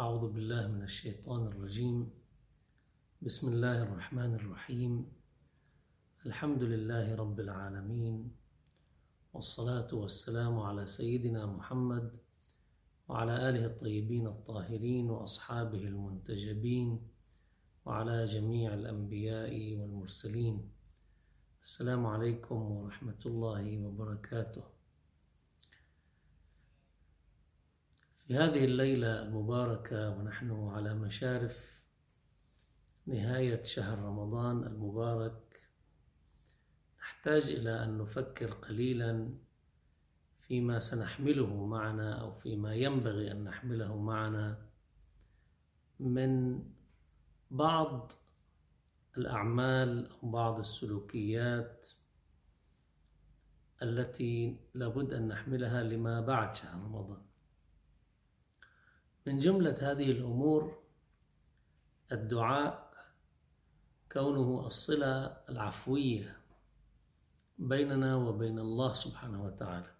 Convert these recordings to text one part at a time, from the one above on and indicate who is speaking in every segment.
Speaker 1: أعوذ بالله من الشيطان الرجيم. بسم الله الرحمن الرحيم. الحمد لله رب العالمين والصلاة والسلام على سيدنا محمد وعلى آله الطيبين الطاهرين وأصحابه المنتجبين وعلى جميع الأنبياء والمرسلين. السلام عليكم ورحمة الله وبركاته. في هذه الليلة المباركة ونحن على مشارف نهاية شهر رمضان المبارك نحتاج إلى أن نفكر قليلا فيما سنحمله معنا أو فيما ينبغي أن نحمله معنا من بعض الأعمال أو بعض السلوكيات التي لابد أن نحملها لما بعد شهر رمضان. من جملة هذه الأمور الدعاء كونه الصلة العفوية بيننا وبين الله سبحانه وتعالى.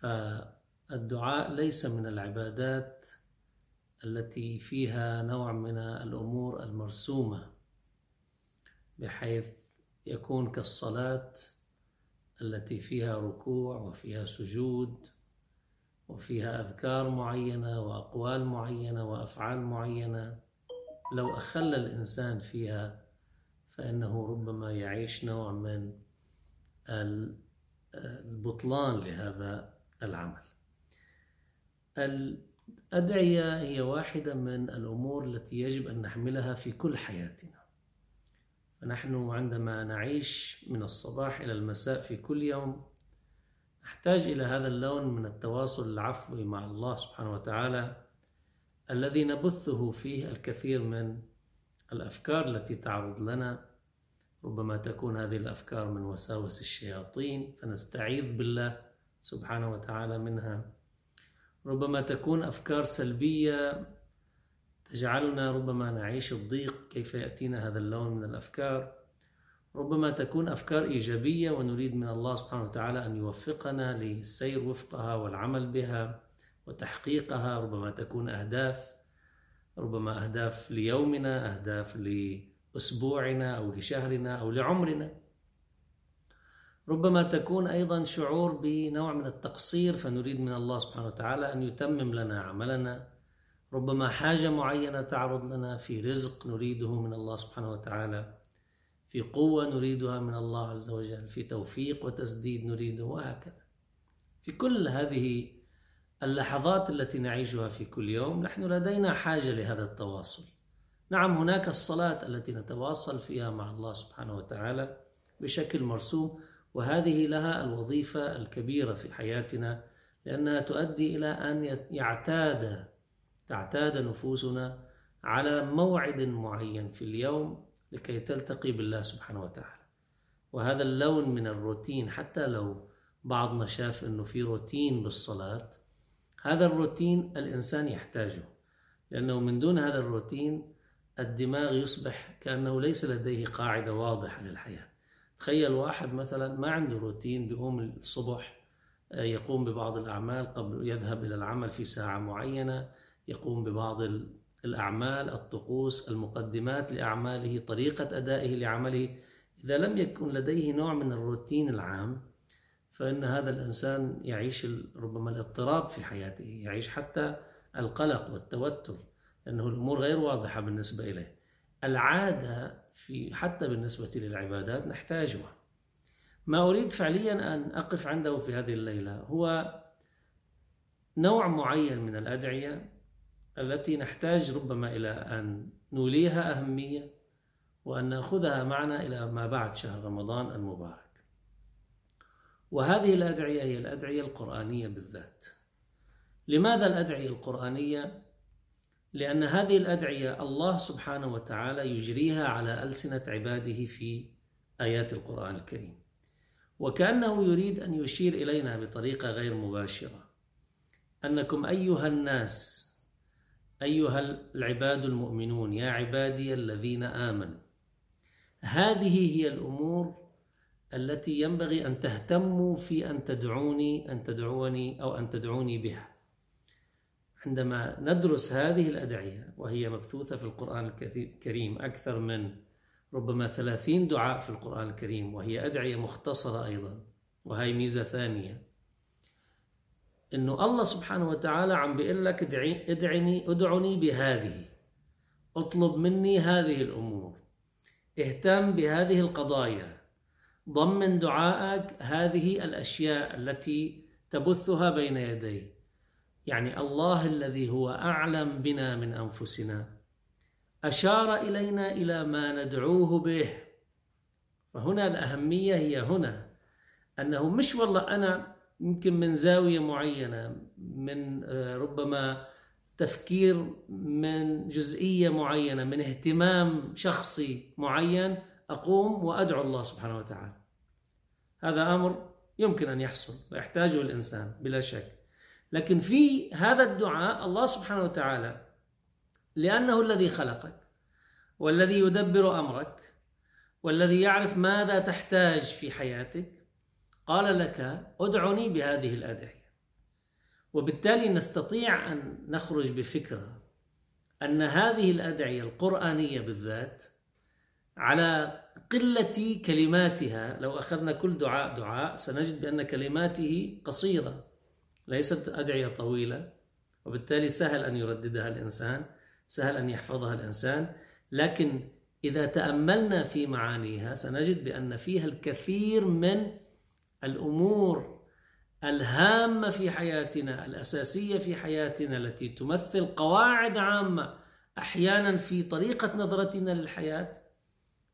Speaker 1: فالدعاء ليس من العبادات التي فيها نوع من الأمور المرسومة بحيث يكون كالصلاة التي فيها ركوع وفيها سجود وفيها أذكار معينة وأقوال معينة وأفعال معينة. لو أخل الإنسان فيها فإنه ربما يعيش نوع من البطلان لهذا العمل. الأدعية هي واحدة من الأمور التي يجب أن نحملها في كل حياتنا. فنحن عندما نعيش من الصباح إلى المساء في كل يوم نحتاج إلى هذا اللون من التواصل العفوي مع الله سبحانه وتعالى الذي نبثه فيه الكثير من الأفكار التي تعرض لنا. ربما تكون هذه الأفكار من وساوس الشياطين فنستعيذ بالله سبحانه وتعالى منها. ربما تكون أفكار سلبية تجعلنا ربما نعيش الضيق كيف يأتينا هذا اللون من الأفكار. ربما تكون أفكار إيجابية ونريد من الله سبحانه وتعالى أن يوفقنا للسير وفقها والعمل بها وتحقيقها. ربما تكون أهداف ربما أهداف ليومنا أهداف لأسبوعنا أو لشهرنا أو لعمرنا. ربما تكون أيضا شعور بنوع من التقصير فنريد من الله سبحانه وتعالى أن يتمم لنا عملنا. ربما حاجة معينة تعرض لنا في رزق نريده من الله سبحانه وتعالى. في قوة نريدها من الله عز وجل في توفيق وتسديد نريده وهكذا. في كل هذه اللحظات التي نعيشها في كل يوم نحن لدينا حاجة لهذا التواصل. نعم هناك الصلاة التي نتواصل فيها مع الله سبحانه وتعالى بشكل مرسوم وهذه لها الوظيفة الكبيرة في حياتنا لأنها تؤدي إلى أن يعتاد تعتاد نفوسنا على موعد معين في اليوم لكي تلتقي بالله سبحانه وتعالى. وهذا اللون من الروتين حتى لو بعضنا شاف أنه في روتين بالصلاة هذا الروتين الإنسان يحتاجه لأنه من دون هذا الروتين الدماغ يصبح كأنه ليس لديه قاعدة واضحة للحياة. تخيل واحد مثلا ما عنده روتين بيقوم الصبح يقوم ببعض الأعمال قبل يذهب إلى العمل في ساعة معينة يقوم ببعض الأعمال الطقوس المقدمات لأعماله طريقة أدائه لعمله. إذا لم يكن لديه نوع من الروتين العام فإن هذا الإنسان يعيش ربما الاضطراب في حياته يعيش حتى القلق والتوتر لأنه الأمور غير واضحة بالنسبة إليه. العادة في حتى بالنسبة للعبادات نحتاجها. ما أريد فعليا أن أقف عنده في هذه الليلة هو نوع معين من الأدعية التي نحتاج ربما إلى أن نوليها أهمية وأن نأخذها معنا إلى ما بعد شهر رمضان المبارك. وهذه الأدعية هي الأدعية القرآنية بالذات. لماذا الأدعية القرآنية؟ لأن هذه الأدعية الله سبحانه وتعالى يجريها على ألسنة عباده في آيات القرآن الكريم. وكأنه يريد أن يشير إلينا بطريقة غير مباشرة. أنكم أيها الناس أيها العباد المؤمنون يا عبادي الذين آمنوا هذه هي الأمور التي ينبغي أن تهتموا في أن تدعوني أن تدعوني أو أن تدعوني بها. عندما ندرس هذه الأدعية وهي مبثوثة في القرآن الكريم أكثر من ربما ثلاثين دعاء في القرآن الكريم وهي أدعية مختصرة أيضا وهي ميزة ثانية. إنه الله سبحانه وتعالى عم بيقول لك ادعي ادعني ادعني بهذه. اطلب مني هذه الأمور. اهتم بهذه القضايا. ضمن دعائك هذه الأشياء التي تبثها بين يديه يعني الله الذي هو أعلم بنا من أنفسنا. أشار إلينا إلى ما ندعوه به. فهنا الأهمية هي هنا. أنه مش والله أنا يمكن من زاوية معينة من آه، ربما تفكير من جزئية معينة من اهتمام شخصي معين أقوم وأدعو الله سبحانه وتعالى. هذا أمر يمكن أن يحصل ويحتاجه الإنسان بلا شك. لكن في هذا الدعاء الله سبحانه وتعالى لأنه الذي خلقك والذي يدبر أمرك والذي يعرف ماذا تحتاج في حياتك قال لك ادعني بهذه الأدعية. وبالتالي نستطيع أن نخرج بفكرة أن هذه الأدعية القرآنية بالذات على قلة كلماتها لو أخذنا كل دعاء دعاء سنجد بأن كلماته قصيرة ليست أدعية طويلة وبالتالي سهل أن يرددها الإنسان سهل أن يحفظها الإنسان. لكن إذا تأملنا في معانيها سنجد بأن فيها الكثير من الأمور الهامة في حياتنا الأساسية في حياتنا التي تمثل قواعد عامة أحيانا في طريقة نظرتنا للحياة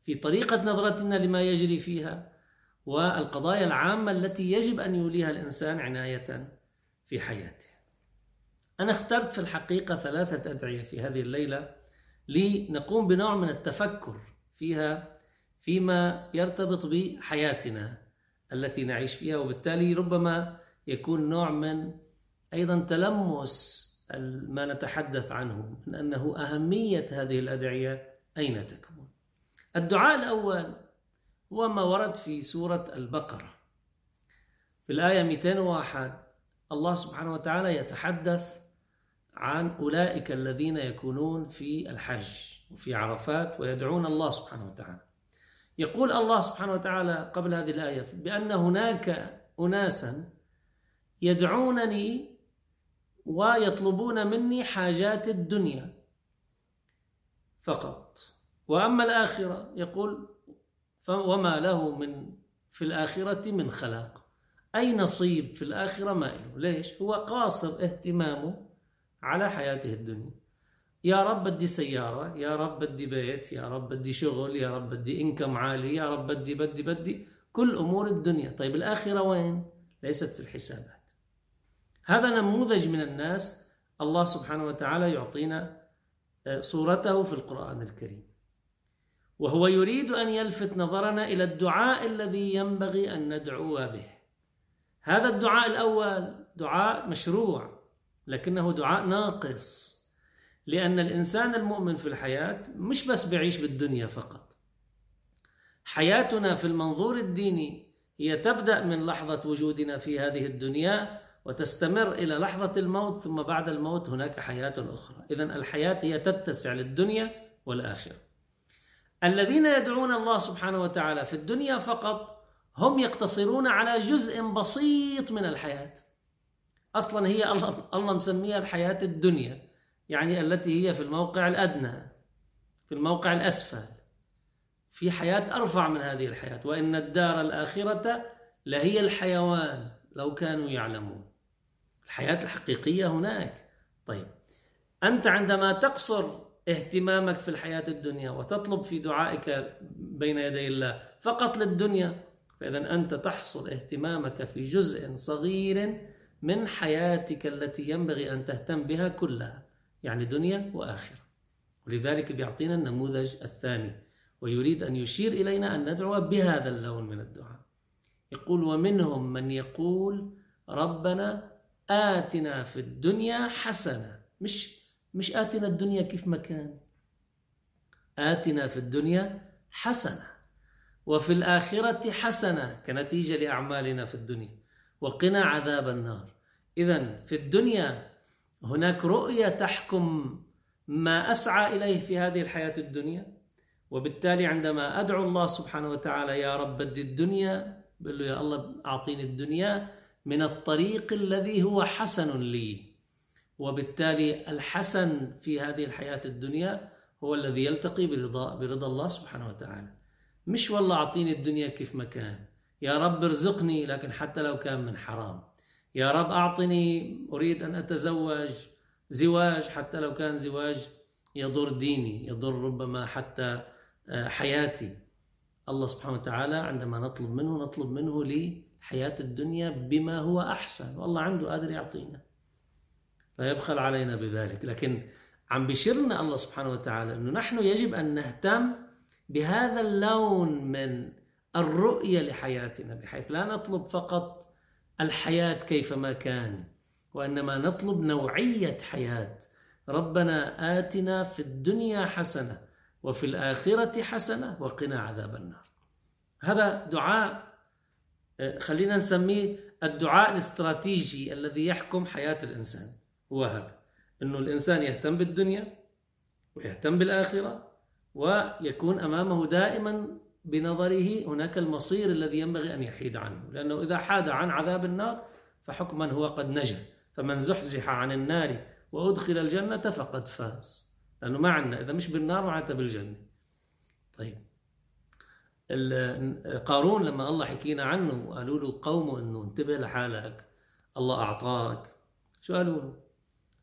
Speaker 1: في طريقة نظرتنا لما يجري فيها والقضايا العامة التي يجب أن يوليها الإنسان عناية في حياته. أنا اخترت في الحقيقة ثلاثة أدعية في هذه الليلة لنقوم بنوع من التفكر فيها فيما يرتبط بحياتنا. التي نعيش فيها وبالتالي ربما يكون نوع من أيضا تلمس ما نتحدث عنه من أنه أهمية هذه الأدعية أين تكمن؟ الدعاء الأول هو ما ورد في سورة البقرة. في الآية 201 الله سبحانه وتعالى يتحدث عن أولئك الذين يكونون في الحج وفي عرفات ويدعون الله سبحانه وتعالى. يقول الله سبحانه وتعالى قبل هذه الآية بأن هناك أناسا يدعونني ويطلبون مني حاجات الدنيا فقط. وأما الآخرة يقول وما له من في الآخرة من خلاق. أي نصيب في الآخرة ما له. ليش؟ هو قاصر اهتمامه على حياته الدنيا. يا رب بدي سيارة يا رب بدي بيت يا رب بدي شغل يا رب بدي إنكم عالي يا رب بدي بدي بدي. كل أمور الدنيا. طيب الآخرة وين؟ ليست في الحسابات. هذا نموذج من الناس الله سبحانه وتعالى يعطينا آه، صورته في القرآن الكريم. وهو يريد أن يلفت نظرنا إلى الدعاء الذي ينبغي أن ندعو به. هذا الدعاء الأول دعاء مشروع لكنه دعاء ناقص. لأن الإنسان المؤمن في الحياة مش بس بيعيش بالدنيا فقط. حياتنا في المنظور الديني هي تبدأ من لحظة وجودنا في هذه الدنيا وتستمر إلى لحظة الموت ثم بعد الموت هناك حياة أخرى. إذا الحياة هي تتسع للدنيا والآخرة. الذين يدعون الله سبحانه وتعالى في الدنيا فقط هم يقتصرون على جزء بسيط من الحياة. أصلا هي الله مسميها الحياة الدنيا. يعني التي هي في الموقع الأدنى في الموقع الأسفل. في حياة أرفع من هذه الحياة وإن الدار الآخرة لهي الحيوان لو كانوا يعلمون. الحياة الحقيقية هناك. طيب أنت عندما تقصر اهتمامك في الحياة الدنيا وتطلب في دعائك بين يدي الله فقط للدنيا فإذا أنت تحصل اهتمامك في جزء صغير من حياتك التي ينبغي أن تهتم بها كلها. يعني دنيا وآخرة. ولذلك بيعطينا النموذج الثاني ويريد أن يشير إلينا أن ندعو بهذا اللون من الدعاء. يقول ومنهم من يقول ربنا آتنا في الدنيا حسنة مش مش آتنا الدنيا كيف ما كان. آتنا في الدنيا حسنة وفي الآخرة حسنة كنتيجة لأعمالنا في الدنيا. وقنا عذاب النار. إذا في الدنيا هناك رؤية تحكم ما أسعى إليه في هذه الحياة الدنيا. وبالتالي عندما أدعو الله سبحانه وتعالى يا رب بدي الدنيا بقول له يا الله أعطيني الدنيا من الطريق الذي هو حسن لي. وبالتالي الحسن في هذه الحياة الدنيا هو الذي يلتقي برضا, برضا الله سبحانه وتعالى. مش والله أعطيني الدنيا كيف ما كان. يا رب ارزقني لكن حتى لو كان من حرام. يا رب أعطني أريد أن أتزوج زواج حتى لو كان زواج يضر ديني يضر ربما حتى آه، حياتي. الله سبحانه وتعالى عندما نطلب منه نطلب منه لحياة الدنيا بما هو أحسن. والله عنده قادر يعطينا. لا يبخل علينا بذلك. لكن عم بشرنا الله سبحانه وتعالى أنه نحن يجب أن نهتم بهذا اللون من الرؤية لحياتنا بحيث لا نطلب فقط الحياة كيفما كان وإنما نطلب نوعية حياة. ربنا آتنا في الدنيا حسنة وفي الآخرة حسنة وقنا عذاب النار. هذا دعاء آه، خلينا نسميه الدعاء الاستراتيجي الذي يحكم حياة الإنسان. هو هذا أنه الإنسان يهتم بالدنيا ويهتم بالآخرة ويكون أمامه دائما بنظره هناك المصير الذي ينبغي أن يحيد عنه لأنه إذا حاد عن عذاب النار فحكما هو قد نجا فمن زحزح عن النار وأدخل الجنة فقد فاز. لأنه ما عندنا إذا مش بالنار معناتها بالجنة. طيب. قارون لما الله حكينا عنه قالوا له قومه إنه انتبه لحالك الله أعطاك. شو قالوا له؟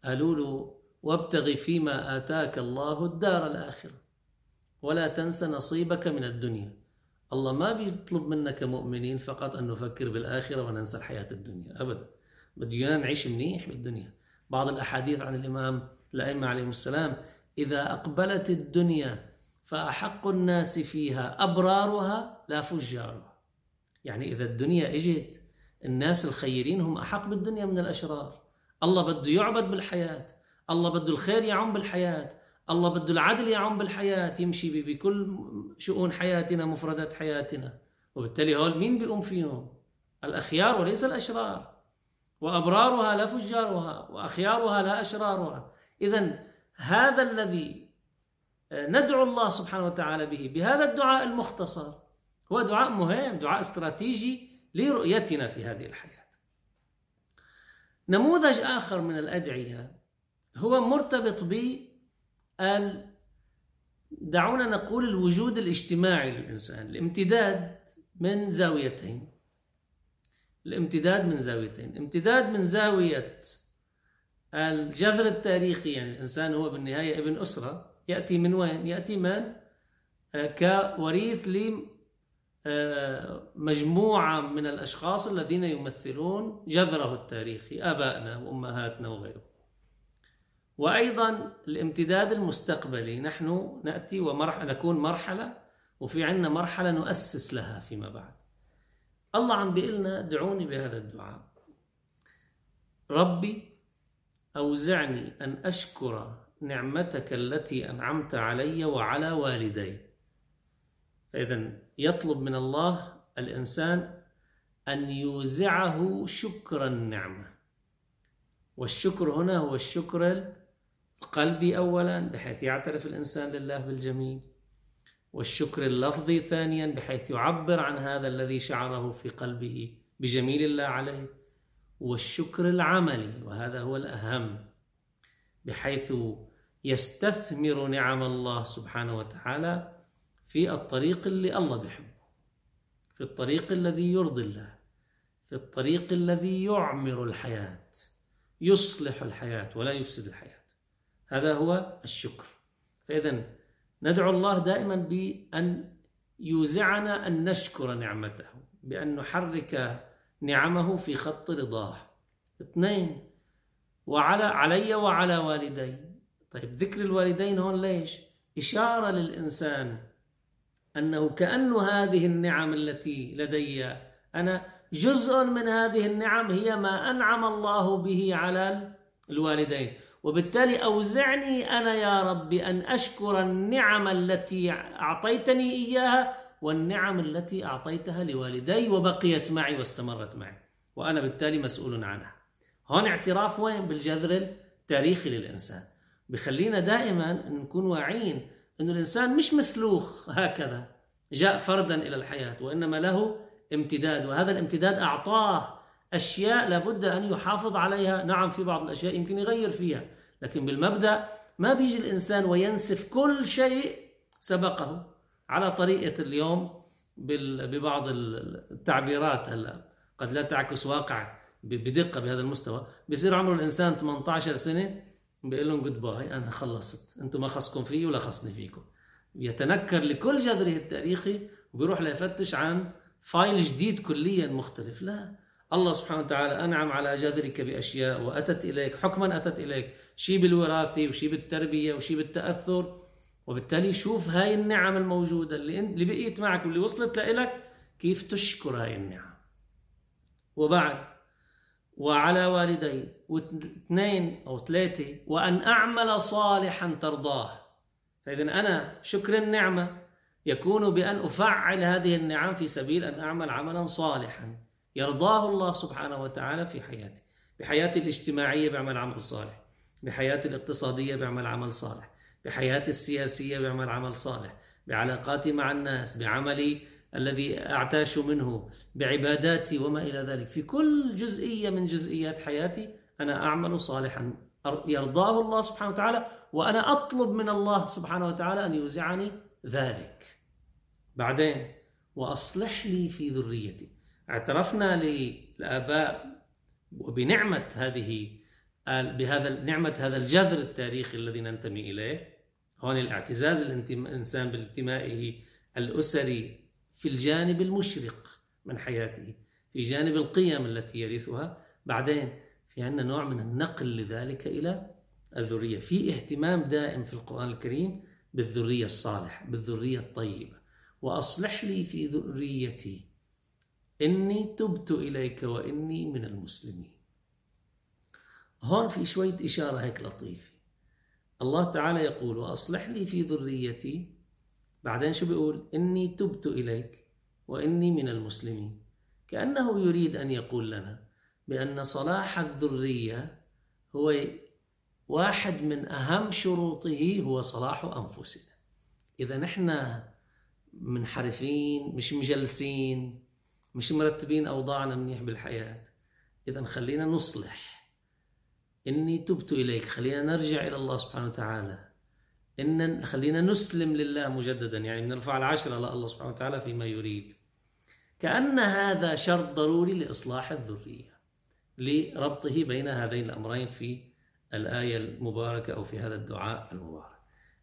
Speaker 1: قالوا له وابتغي فيما آتاك الله الدار الآخرة. ولا تنس نصيبك من الدنيا. الله ما بيطلب منا كمؤمنين فقط أن نفكر بالآخرة وننسى الحياة الدنيا ابدا. بدنا نعيش منيح بالدنيا. بعض الأحاديث عن الإمام الأئمة عليهم السلام إذا أقبلت الدنيا فأحق الناس فيها أبرارها لا فجارها. يعني إذا الدنيا إجت الناس الخيرين هم أحق بالدنيا من الأشرار. الله بده يعبد بالحياة الله بده الخير يعم بالحياة الله بده العدل يعم بالحياة يمشي بكل شؤون حياتنا مفردات حياتنا. وبالتالي هول مين بيقوم فيهم؟ الأخيار وليس الأشرار. وأبرارها لا فجارها وأخيارها لا أشرارها. إذا هذا الذي آه، ندعو الله سبحانه وتعالى به بهذا الدعاء المختصر هو دعاء مهم دعاء استراتيجي لرؤيتنا في هذه الحياة. نموذج آخر من الأدعية هو مرتبط ب دعونا نقول الوجود الاجتماعي للإنسان الامتداد من زاويتين. الامتداد من زاويتين. امتداد من زاوية الجذر التاريخي يعني الإنسان هو بالنهاية ابن أسرة يأتي من وين؟ يأتي من آه، كوريث لمجموعة آه، من الأشخاص الذين يمثلون جذره التاريخي آبائنا وأمهاتنا وغيره وأيضا الامتداد المستقبلي. نحن نأتي ومرحلة نكون مرحلة وفي عندنا مرحلة نؤسس لها فيما بعد. الله عم بيقلنا دعوني بهذا الدعاء. ربي أوزعني أن أشكر نعمتك التي أنعمت علي وعلى والدي. فإذا يطلب من الله الإنسان أن يوزعه شكر النعمة. والشكر هنا هو الشكر القلبي أولا بحيث يعترف الإنسان لله بالجميل والشكر اللفظي ثانيا بحيث يعبر عن هذا الذي شعره في قلبه بجميل الله عليه والشكر العملي وهذا هو الأهم بحيث يستثمر نعم الله سبحانه وتعالى في الطريق اللي الله بيحبه في الطريق الذي يرضي الله في الطريق الذي يعمر الحياة يصلح الحياة ولا يفسد الحياة. هذا هو الشكر. فإذا ندعو الله دائما بأن يوزعنا أن نشكر نعمته بأن نحرك نعمه في خط رضاه. اثنين وعلى علي وعلى والدي. طيب ذكر الوالدين هون ليش؟ إشارة للإنسان أنه كأن هذه النعم التي لدي أنا جزء من هذه النعم هي ما أنعم الله به على الوالدين. وبالتالي أوزعني أنا يا رب أن أشكر النعم التي أعطيتني إياها والنعم التي أعطيتها لوالدي وبقيت معي واستمرت معي وأنا بالتالي مسؤول عنها. هون اعتراف وين؟ بالجذر تاريخي للإنسان. بخلينا دائما نكون واعيين أن الإنسان مش مسلوخ هكذا جاء فردا إلى الحياة وإنما له امتداد وهذا الامتداد أعطاه أشياء لابد أن يحافظ عليها. نعم في بعض الأشياء يمكن يغير فيها لكن بالمبدأ ما بيجي الإنسان وينسف كل شيء سبقه. على طريقة اليوم ببعض التعبيرات هلا قد لا تعكس واقع بدقة بهذا المستوى. بيصير عمر الإنسان 18 سنة بيقول لهم goodbye أنا خلصت أنتم ما خصكم فيي ولا خصني فيكم. يتنكر لكل جذره التاريخي وبيروح ليفتش عن file جديد كليا مختلف. لا الله سبحانه وتعالى أنعم على جذرك بأشياء وأتت إليك حكما أتت إليك شيء بالوراثة وشيء بالتربية وشيء بالتأثر. وبالتالي شوف هاي النعم الموجودة اللي, اللي بقيت معك واللي وصلت لإلك كيف تشكر هاي النعم. وبعد وعلى والدي واثنين أو ثلاثة وأن أعمل صالحا ترضاه. فإذا أنا شكر النعمة يكون بأن أفعل هذه النعم في سبيل أن أعمل عملا صالحا. يرضاه الله سبحانه وتعالى في حياتي بحياتي الاجتماعية بعمل عمل صالح بحياتي الاقتصادية بعمل عمل صالح بحياتي السياسية بعمل عمل صالح بعلاقاتي مع الناس بعملي الذي أعتاش منه بعباداتي وما إلى ذلك. في كل جزئية من جزئيات حياتي أنا أعمل صالحا. يرضاه الله سبحانه وتعالى وأنا أطلب من الله سبحانه وتعالى أن يوزعني ذلك. بعدين وأصلح لي في ذريتي. اعترفنا للآباء وبنعمة هذه بهذا نعمة هذا الجذر التاريخي الذي ننتمي إليه. هون الاعتزاز الإنسان بانتمائه الأسري في الجانب المشرق من حياته في جانب القيم التي يرثها. بعدين في عندنا نوع من النقل لذلك إلى الذرية في اهتمام دائم في القرآن الكريم بالذرية الصالحة بالذرية الطيبة. وأصلح لي في ذريتي إني تبت إليك وإني من المسلمين. هون في شوية إشارة هيك لطيفة. الله تعالى يقول وأصلح لي في ذريتي. بعدين شو بيقول؟ إني تبت إليك وإني من المسلمين. كأنه يريد أن يقول لنا بأن صلاح الذرية هو واحد من أهم شروطه هو صلاح أنفسنا. إذا نحن منحرفين مش مجلسين مش مرتبين أوضاعنا منيح بالحياة. إذا خلينا نصلح. إني تبت إليك. خلينا نرجع إلى الله سبحانه وتعالى. إن خلينا نسلم لله مجددا. يعني نرفع العشرة لله سبحانه وتعالى فيما يريد. كأن هذا شرط ضروري لإصلاح الذرية. لربطه بين هذين الأمرين في الآية المباركة أو في هذا الدعاء المبارك.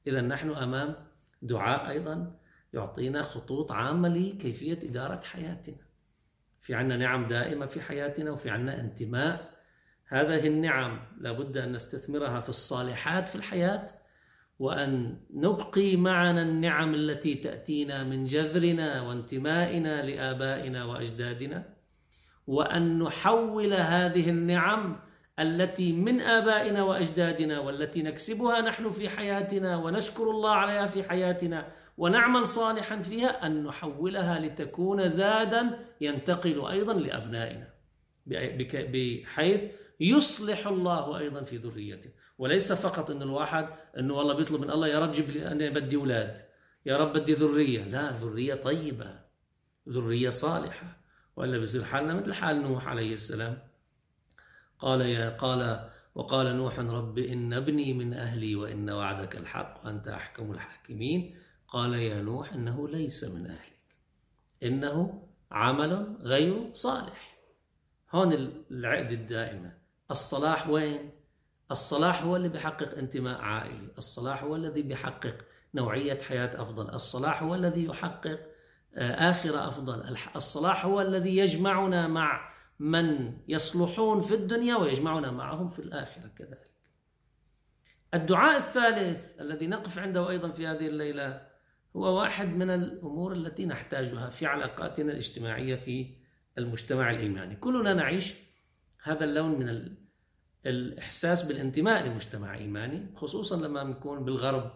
Speaker 1: إذا نحن أمام دعاء أيضا يعطينا خطوط عامة لكيفية إدارة حياتنا. في عنا نعم دائمة في حياتنا وفي عنا انتماء. هذه النعم لابد أن نستثمرها في الصالحات في الحياة وأن نبقي معنا النعم التي تأتينا من جذرنا وانتمائنا لآبائنا وأجدادنا وأن نحول هذه النعم التي من آبائنا وأجدادنا والتي نكسبها نحن في حياتنا ونشكر الله عليها في حياتنا ونعمل صالحا فيها أن نحولها لتكون زادا ينتقل أيضا لأبنائنا. بحيث يصلح الله أيضا في ذريته. وليس فقط أن الواحد أنه والله بيطلب من الله يا رب جيب لي أنا بدي أولاد. يا رب بدي ذرية. لا ذرية طيبة. ذرية صالحة. وإلا بيصير حالنا مثل حال نوح عليه السلام. قال يا قال وقال نوح رب إن ابني من أهلي وإن وعدك الحق وأنت أحكم الحاكمين. قال يا نوح إنه ليس من أهلك. إنه عمل غير صالح. هون العقد الدائمة. الصلاح وين؟ الصلاح هو اللي بيحقق انتماء عائلي. الصلاح هو الذي بيحقق نوعية حياة أفضل. الصلاح هو الذي يحقق آه، آخرة أفضل. الصلاح هو الذي يجمعنا مع من يصلحون في الدنيا ويجمعنا معهم في الآخرة كذلك. الدعاء الثالث الذي نقف عنده أيضا في هذه الليلة هو واحد من الأمور التي نحتاجها في علاقاتنا الاجتماعية في المجتمع الإيماني. كلنا نعيش هذا اللون من الإحساس بالانتماء لمجتمع إيماني خصوصا لما نكون بالغرب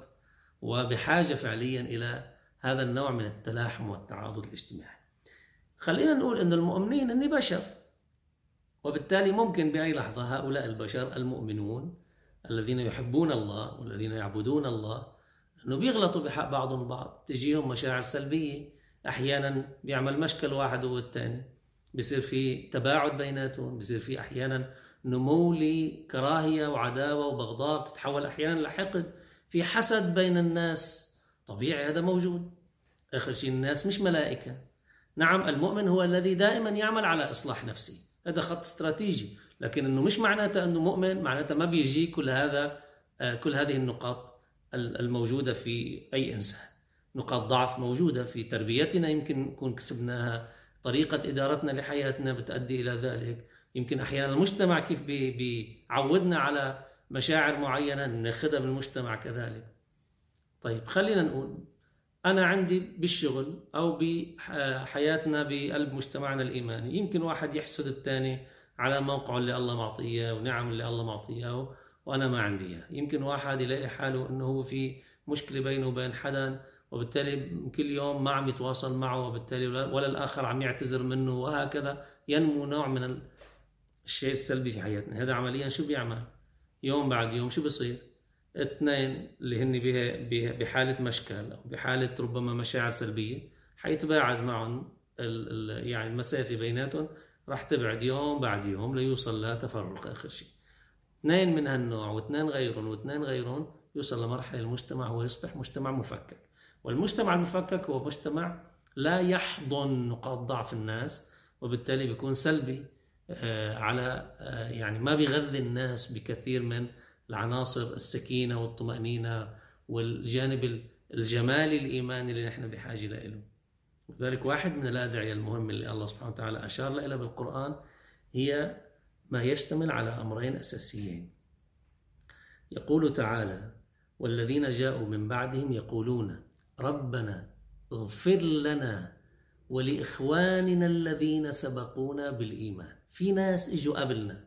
Speaker 1: وبحاجة فعليا إلى هذا النوع من التلاحم والتعاضد الاجتماعي. خلينا نقول أن المؤمنين أني بشر وبالتالي ممكن بأي لحظة هؤلاء البشر المؤمنون الذين يحبون الله والذين يعبدون الله إنه بيغلطوا بحق بعضهم البعض تجيهم مشاعر سلبية أحيانا بيعمل مشكل واحد هو الثاني بصير في تباعد بيناتهم بصير في أحيانا نمو لكراهيه وعداوة وبغضاء بتتحول أحيانا لحقد. في حسد بين الناس طبيعي هذا موجود. آخر شيء الناس مش ملائكة. نعم المؤمن هو الذي دائما يعمل على إصلاح نفسه هذا خط استراتيجي لكن إنه مش معناته إنه مؤمن معناته ما بيجي كل هذا آه، كل هذه النقاط. الموجودة في أي إنسان. نقاط ضعف موجودة في تربيتنا يمكن نكون كسبناها طريقة إدارتنا لحياتنا بتؤدي إلى ذلك. يمكن أحيانا المجتمع كيف بيعودنا على مشاعر معينة ناخذها بالمجتمع كذلك. طيب خلينا نقول أنا عندي بالشغل أو بحياتنا بقلب مجتمعنا الإيماني يمكن واحد يحسد الثاني على موقعه اللي الله معطيه ونعم اللي الله معطيه وأنا ما عندي إياه. يمكن واحد يلاقي حاله إنه هو في مشكلة بينه وبين حدا وبالتالي كل يوم ما عم يتواصل معه وبالتالي ولا الآخر عم يعتذر منه وهكذا ينمو نوع من الشيء السلبي في حياتنا. هذا عمليا شو بيعمل؟ يوم بعد يوم شو بصير؟ اثنين اللي هن بحالة مشكل أو بحالة ربما مشاعر سلبية حيتباعد معهم يعني المسافة بيناتهم راح تبعد يوم بعد يوم ليوصل لتفرق آخر شيء. اثنين من هالنوع واثنين غيرهم واثنين غيرهم يوصل لمرحلة المجتمع هو يصبح مجتمع مفكك. والمجتمع المفكك هو مجتمع لا يحضن نقاط ضعف الناس وبالتالي بيكون سلبي آه، على آه، يعني ما بيغذي الناس بكثير من العناصر السكينة والطمأنينة والجانب الجمالي الإيماني اللي نحن بحاجة له. لذلك واحد من الأدعية المهمة اللي الله سبحانه وتعالى أشار لها بالقرآن هي ما يشتمل على أمرين أساسيين. يقول تعالى والذين جاءوا من بعدهم يقولون ربنا اغفر لنا ولإخواننا الذين سبقونا بالإيمان. في ناس إجوا قبلنا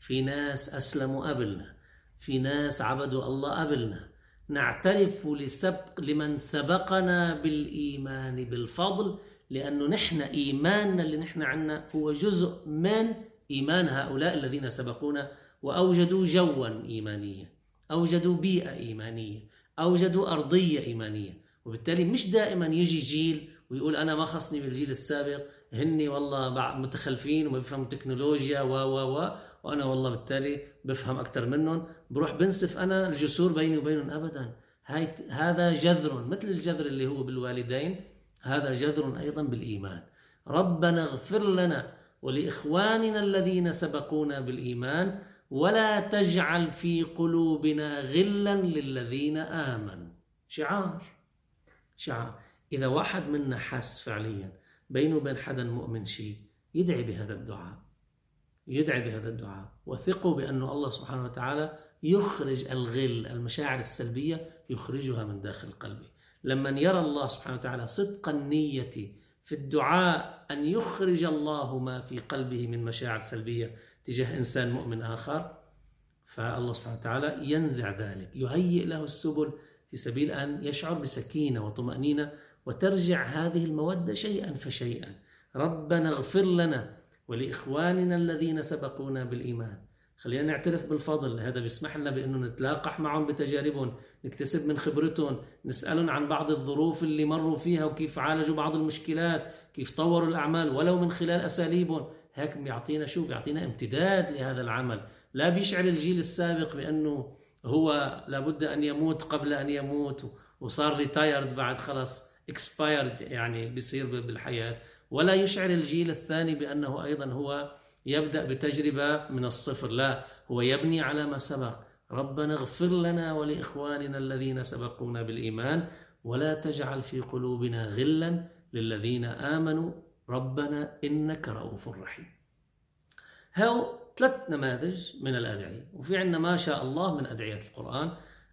Speaker 1: في ناس أسلموا قبلنا في ناس عبدوا الله قبلنا نعترف لسبق لمن سبقنا بالإيمان بالفضل لأنه نحن إيماننا اللي نحن عنا هو جزء من إيمان هؤلاء الذين سبقونا وأوجدوا جوا إيمانيا أوجدوا بيئة إيمانية أوجدوا أرضية إيمانية. وبالتالي مش دائما يجي جيل ويقول أنا ما خصني بالجيل السابق هني والله متخلفين وما بيفهموا تكنولوجيا و و و وأنا والله بالتالي بفهم أكثر منهم. بروح بنسف أنا الجسور بيني وبينهم ابدا. هاي هذا جذر مثل الجذر اللي هو بالوالدين هذا جذر أيضا بالإيمان. ربنا اغفر لنا ولإخواننا الذين سبقونا بالإيمان ولا تجعل في قلوبنا غلا للذين آمنوا. شعار شعار. إذا واحد منا حس فعليا بينه وبين حدا مؤمن شيء يدعي بهذا الدعاء. يدعي بهذا الدعاء. وثقوا بأن الله سبحانه وتعالى يخرج الغل المشاعر السلبية يخرجها من داخل قلبه لما يرى الله سبحانه وتعالى صدق النية في الدعاء أن يخرج الله ما في قلبه من مشاعر سلبية تجاه إنسان مؤمن آخر. فالله سبحانه وتعالى ينزع ذلك يهيئ له السبل في سبيل أن يشعر بسكينة وطمأنينة وترجع هذه المودة شيئا فشيئا. ربنا اغفر لنا ولإخواننا الذين سبقونا بالإيمان. خلينا نعترف بالفضل. هذا بيسمح لنا بأنه نتلاقح معهم بتجاربهم نكتسب من خبرتهم نسألهم عن بعض الظروف اللي مروا فيها وكيف عالجوا بعض المشكلات كيف طوروا الأعمال ولو من خلال أساليبهم. هيك بيعطينا شو؟ بيعطينا امتداد لهذا العمل. لا بيشعر الجيل السابق بأنه هو لابد أن يموت قبل أن يموت وصار retired بعد خلص expired يعني بيصير بالحياة. ولا يشعر الجيل الثاني بأنه أيضا هو يبدأ بتجربة من الصفر. لا هو يبني على ما سبق. ربنا اغفر لنا ولإخواننا الذين سبقونا بالإيمان ولا تجعل في قلوبنا غلا للذين آمنوا. ربنا إنك رؤوف رحيم. هاو ثلاث نماذج من الأدعية. وفي عندنا ما شاء الله من ادعيه القرآن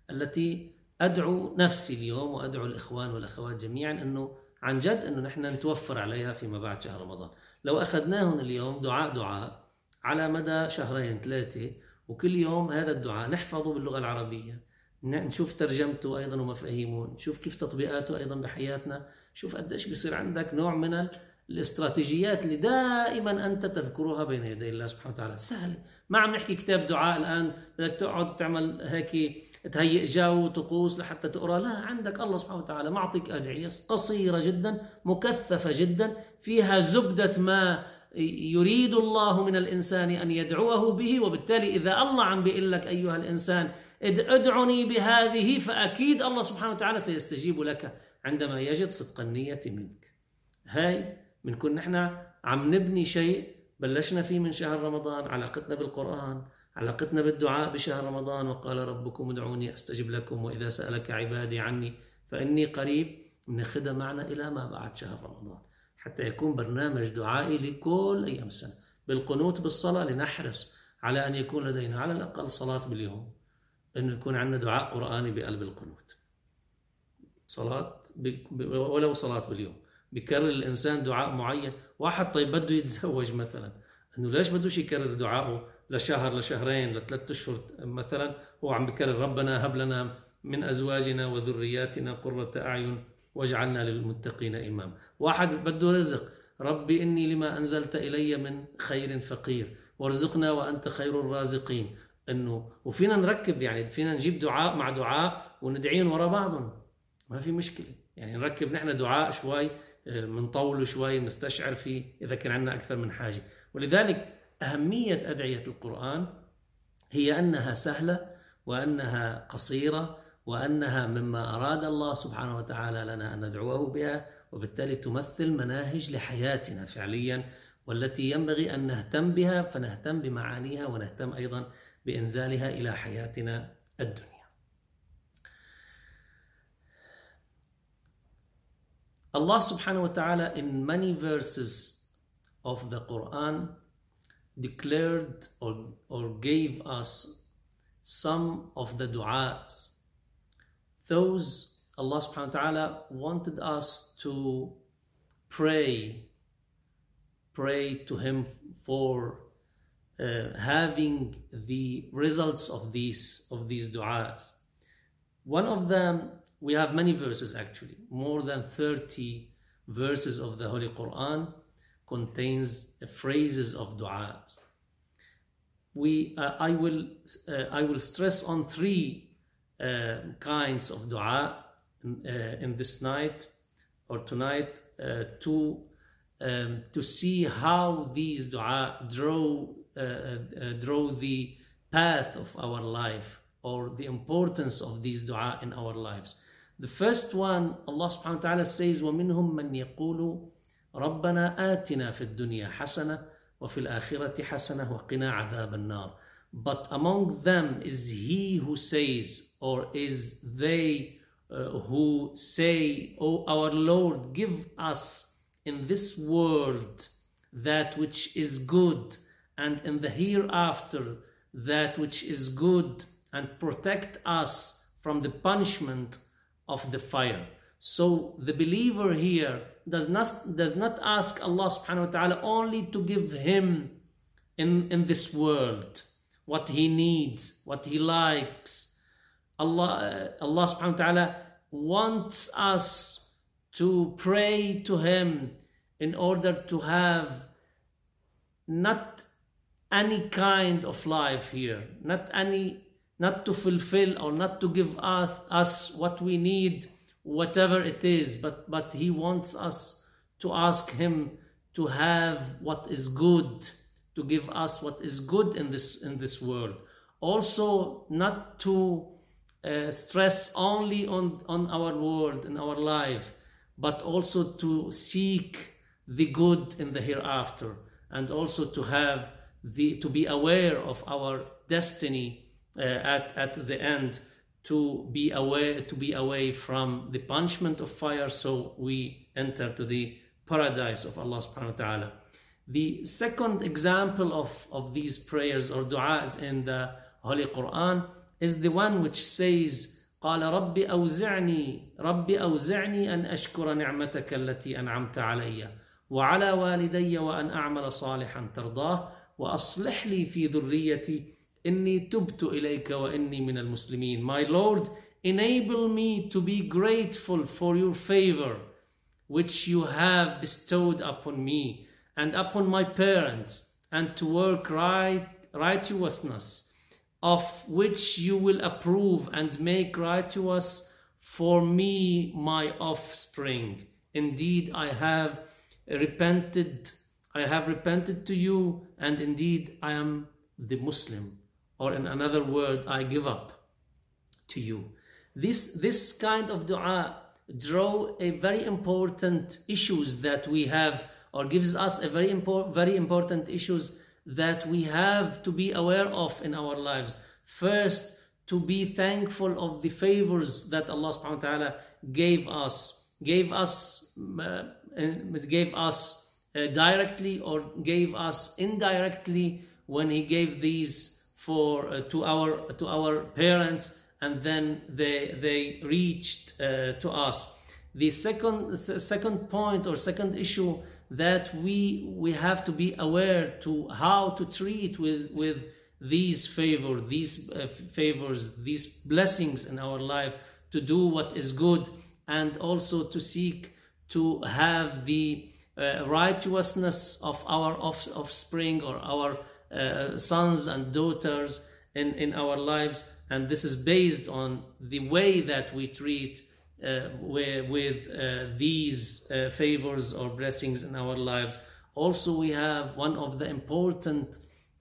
Speaker 1: التي أدعو نفسي اليوم وأدعو الإخوان والأخوات جميعا أنه عن جد إنه نحن نتوفر عليها فيما بعد شهر رمضان. لو اخذناهم اليوم دعاء دعاء على مدى شهرين ثلاثة وكل يوم هذا الدعاء نحفظه باللغة العربية نشوف ترجمته أيضا ومفاهيمه نشوف كيف تطبيقاته أيضا بحياتنا شوف قديش بيصير عندك نوع من الاستراتيجيات اللي دائما أنت تذكرها بين يدي الله سبحانه وتعالى. سهلة ما عم نحكي كتاب دعاء الآن بدك تقعد تعمل هيك تهيئ جو طقوس لحتى تقرأ. لا عندك الله سبحانه وتعالى معطيك أدعية قصيرة جدا مكثفة جدا فيها زبدة ما يريد الله من الإنسان أن يدعوه به وبالتالي إذا الله عم بيقول لك أيها الإنسان أدعني بهذه فأكيد الله سبحانه وتعالى سيستجيب لك عندما يجد صدق النية منك. هاي بنكون نحن عم نبني شيء بلشنا فيه من شهر رمضان علاقتنا بالقرآن علاقتنا بالدعاء بشهر رمضان وقال ربكم ادعوني أستجب لكم وإذا سألك عبادي عني فإني قريب بناخذها معنا إلى ما بعد شهر رمضان. حتى يكون برنامج دعائي لكل أيام السنة. بالقنوت بالصلاة لنحرص على أن يكون لدينا على الأقل صلاة باليوم. انه يكون عندنا دعاء قرآني بقلب القنوت. صلاة ولو صلاة باليوم. بكرر الإنسان دعاء معين. واحد طيب بده يتزوج مثلا. أنه ليش بدوش يكرر دعائه لشهر لشهرين لثلاث أشهر مثلا هو عم بكرر ربنا هب لنا من أزواجنا وذرياتنا قرة أعين واجعلنا للمتقين إمام. واحد بده رزق. ربي إني لما أنزلت إلي من خير فقير. وارزقنا وأنت خير الرازقين. إنه وفينا نركب يعني فينا نجيب دعاء مع دعاء وندعين ورا بعضهم. ما في مشكلة. يعني نركب نحن دعاء شوي بنطوله آه، شوي نستشعر فيه إذا كان عندنا أكثر من حاجة. ولذلك أهمية أدعية القرآن هي أنها سهلة وأنها قصيرة وأنها مما أراد الله سبحانه وتعالى لنا أن ندعوه بها وبالتالي تمثل مناهج لحياتنا فعليا والتي ينبغي أن نهتم بها فنهتم بمعانيها ونهتم أيضا بإنزالها إلى حياتنا الدنيا. Allah subhanahu wa ta'ala in many verses of the Quran declared or, or gave us some of the du'as. Those Allah subhanahu wa ta'ala wanted us to pray, pray to Him for uh, having the results of these of these du'as. One of them, we have many verses actually, more than 30 verses of the Holy Quran contains phrases of dua. We, uh, I, will, uh, I will stress on three uh, kinds of dua in, uh, in, this night or tonight uh, to, um, to see how these dua draw, uh, draw the path of our life or the importance of these dua in our lives. The first one, Allah subhanahu wa ta'ala says, وَمِنْهُمْ مَنْ يَقُولُ ربنا آتنا في الدنيا حسنة وفي الآخرة حسنة وقنا عذاب النار But among them is he who says or is they uh, who say, O oh, our Lord, give us in this world that which is good and in the hereafter that which is good and protect us from the punishment of the fire. So the believer here does not, does not ask Allah subhanahu wa ta'ala only to give him in, in this world what he needs, what he likes. Allah, uh, Allah subhanahu wa ta'ala wants us to pray to him in order to have not any kind of life here, not any, not to fulfill or not to give us, us what we need whatever it is, but, but He wants us to ask Him to have what is good, to give us what is good in this, in this world. Also, not to uh, stress only on, on our world, in our life, but also to seek the good in the hereafter, and also to have the to be aware of our destiny uh, at, at the end to be away to be away from the punishment of fire so we enter to the paradise of Allah subhanahu wa ta'ala. The second example of, of these prayers or du'as in the Holy Quran is the one which says قال رب أوزعني رب أوزعني أن أشكر نعمتك التي أنعمت علي وعلى والدي وأن أعمل صالحا ترضاه وأصلح لي في ذريتي إني تبت إليك وإني من المسلمين My Lord enable me to be grateful for your favor which you have bestowed upon me and upon my parents, and to work right righteousness, of which you will approve and make righteous for me my offspring. Indeed, I have repented, I have repented to you, and indeed I am the Muslim. Or in another word, I give up to you. This, this kind of dua draw a very important issues that we have or gives us a very important very important issues that we have to be aware of in our lives first to be thankful of the favors that Allah subhanahu wa ta'ala gave us gave us uh, gave us uh, directly or gave us indirectly when he gave these for uh, to our to our parents and then they they reached uh, to us. The second second point or second issue that we we have to be aware to how to treat with with these favor these uh, favors these blessings in our life to do what is good and also to seek to have the uh, righteousness of our off, offspring or our uh, sons and daughters in, in our lives and this is based on the way that we treat uh, with, with uh, these uh, favors or blessings in our lives. Also, we have one of the important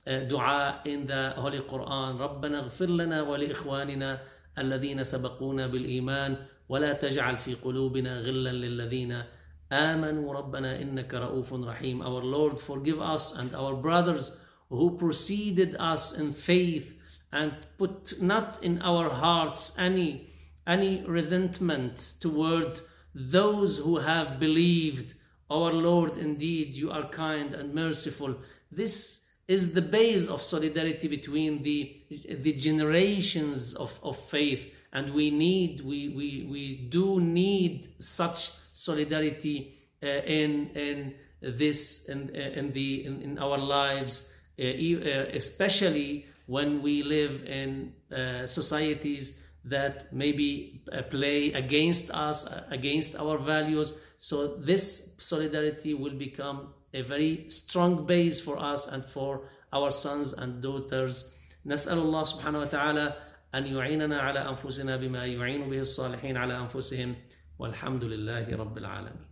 Speaker 1: uh, dua in the Holy Quran ربنا اغفر لنا ولإخواننا الذين سبقونا بالإيمان ولا تجعل في قلوبنا غلا للذين آمنوا ربنا إنك رؤوف رحيم Our Lord forgive us and our brothers who preceded us in faith and put not in our hearts any any resentment toward those who have believed our lord indeed you are kind and merciful. This is the base of solidarity between the the generations of, of faith and we need we we, we do need such solidarity uh, in in this in, in the in, in our lives especially when we live in uh, societies that maybe uh, play against us, uh, against our values. So, this solidarity will become a very strong base for us and for our sons and daughters. نسأل الله سبحانه وتعالى أن يعيننا على أنفسنا بما يعين به الصالحين على أنفسهم والحمد لله رب العالمين